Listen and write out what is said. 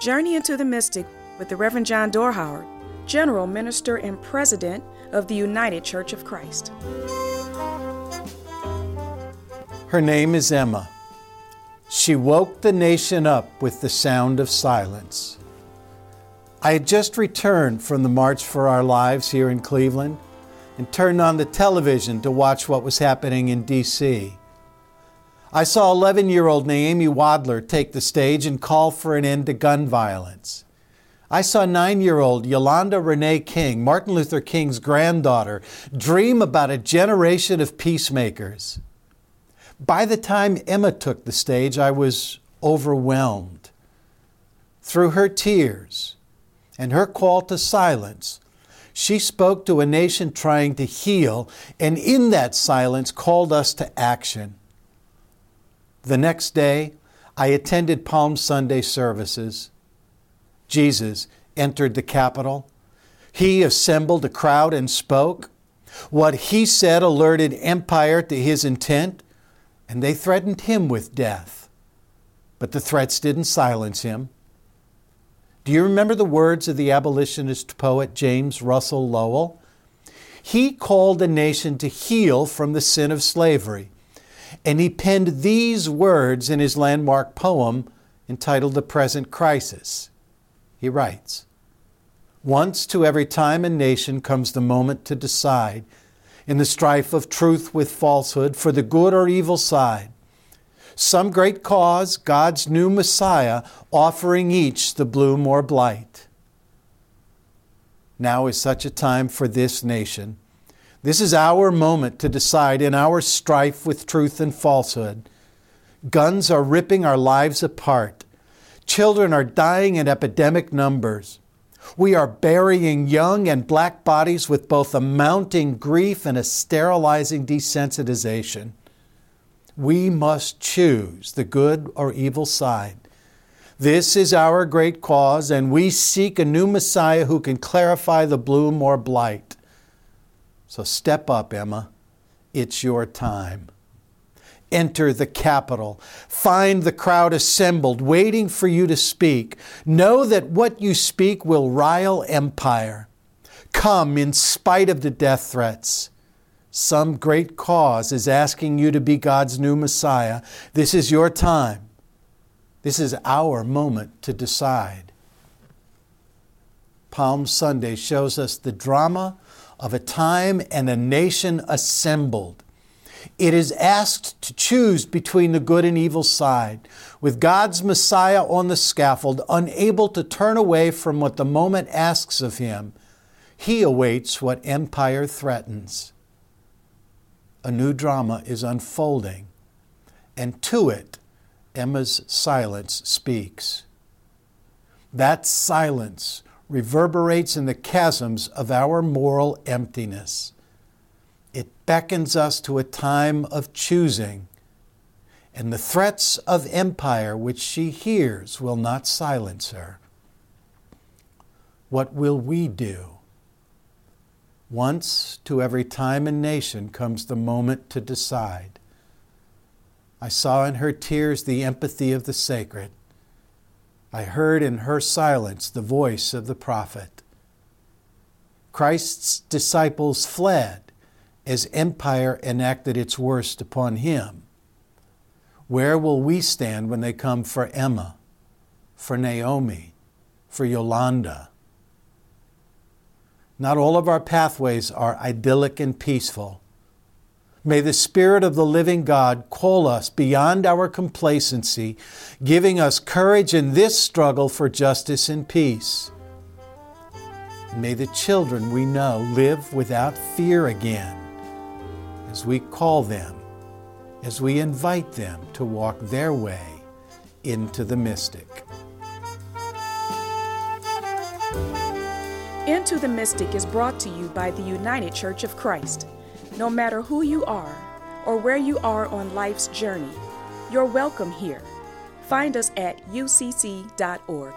Journey into the Mystic with the Reverend John Dorhauer, General Minister and President of the United Church of Christ. Her name is Emma. She woke the nation up with the sound of silence. I had just returned from the March for Our Lives here in Cleveland and turned on the television to watch what was happening in D.C. I saw 11 year old Naomi Wadler take the stage and call for an end to gun violence. I saw nine year old Yolanda Renee King, Martin Luther King's granddaughter, dream about a generation of peacemakers. By the time Emma took the stage, I was overwhelmed. Through her tears and her call to silence, she spoke to a nation trying to heal, and in that silence called us to action. The next day, I attended Palm Sunday services. Jesus entered the Capitol. He assembled a crowd and spoke. What he said alerted empire to his intent, and they threatened him with death. But the threats didn't silence him. Do you remember the words of the abolitionist poet James Russell Lowell? He called a nation to heal from the sin of slavery. And he penned these words in his landmark poem entitled The Present Crisis. He writes Once to every time and nation comes the moment to decide, in the strife of truth with falsehood, for the good or evil side. Some great cause, God's new Messiah, offering each the bloom or blight. Now is such a time for this nation this is our moment to decide in our strife with truth and falsehood. Guns are ripping our lives apart. Children are dying in epidemic numbers. We are burying young and black bodies with both a mounting grief and a sterilizing desensitization. We must choose the good or evil side. This is our great cause, and we seek a new Messiah who can clarify the bloom or blight. So step up, Emma. It's your time. Enter the Capitol. Find the crowd assembled, waiting for you to speak. Know that what you speak will rile empire. Come in spite of the death threats. Some great cause is asking you to be God's new Messiah. This is your time. This is our moment to decide. Palm Sunday shows us the drama of a time and a nation assembled. It is asked to choose between the good and evil side, with God's Messiah on the scaffold, unable to turn away from what the moment asks of him. He awaits what empire threatens. A new drama is unfolding, and to it, Emma's silence speaks. That silence reverberates in the chasms of our moral emptiness. It beckons us to a time of choosing, and the threats of empire which she hears will not silence her. What will we do? Once to every time and nation comes the moment to decide. I saw in her tears the empathy of the sacred. I heard in her silence the voice of the prophet. Christ's disciples fled as empire enacted its worst upon him. Where will we stand when they come for Emma, for Naomi, for Yolanda? Not all of our pathways are idyllic and peaceful. May the Spirit of the living God call us beyond our complacency, giving us courage in this struggle for justice and peace. May the children we know live without fear again as we call them, as we invite them to walk their way into the mystic. Into the Mystic is brought to you by the United Church of Christ. No matter who you are or where you are on life's journey, you're welcome here. Find us at ucc.org.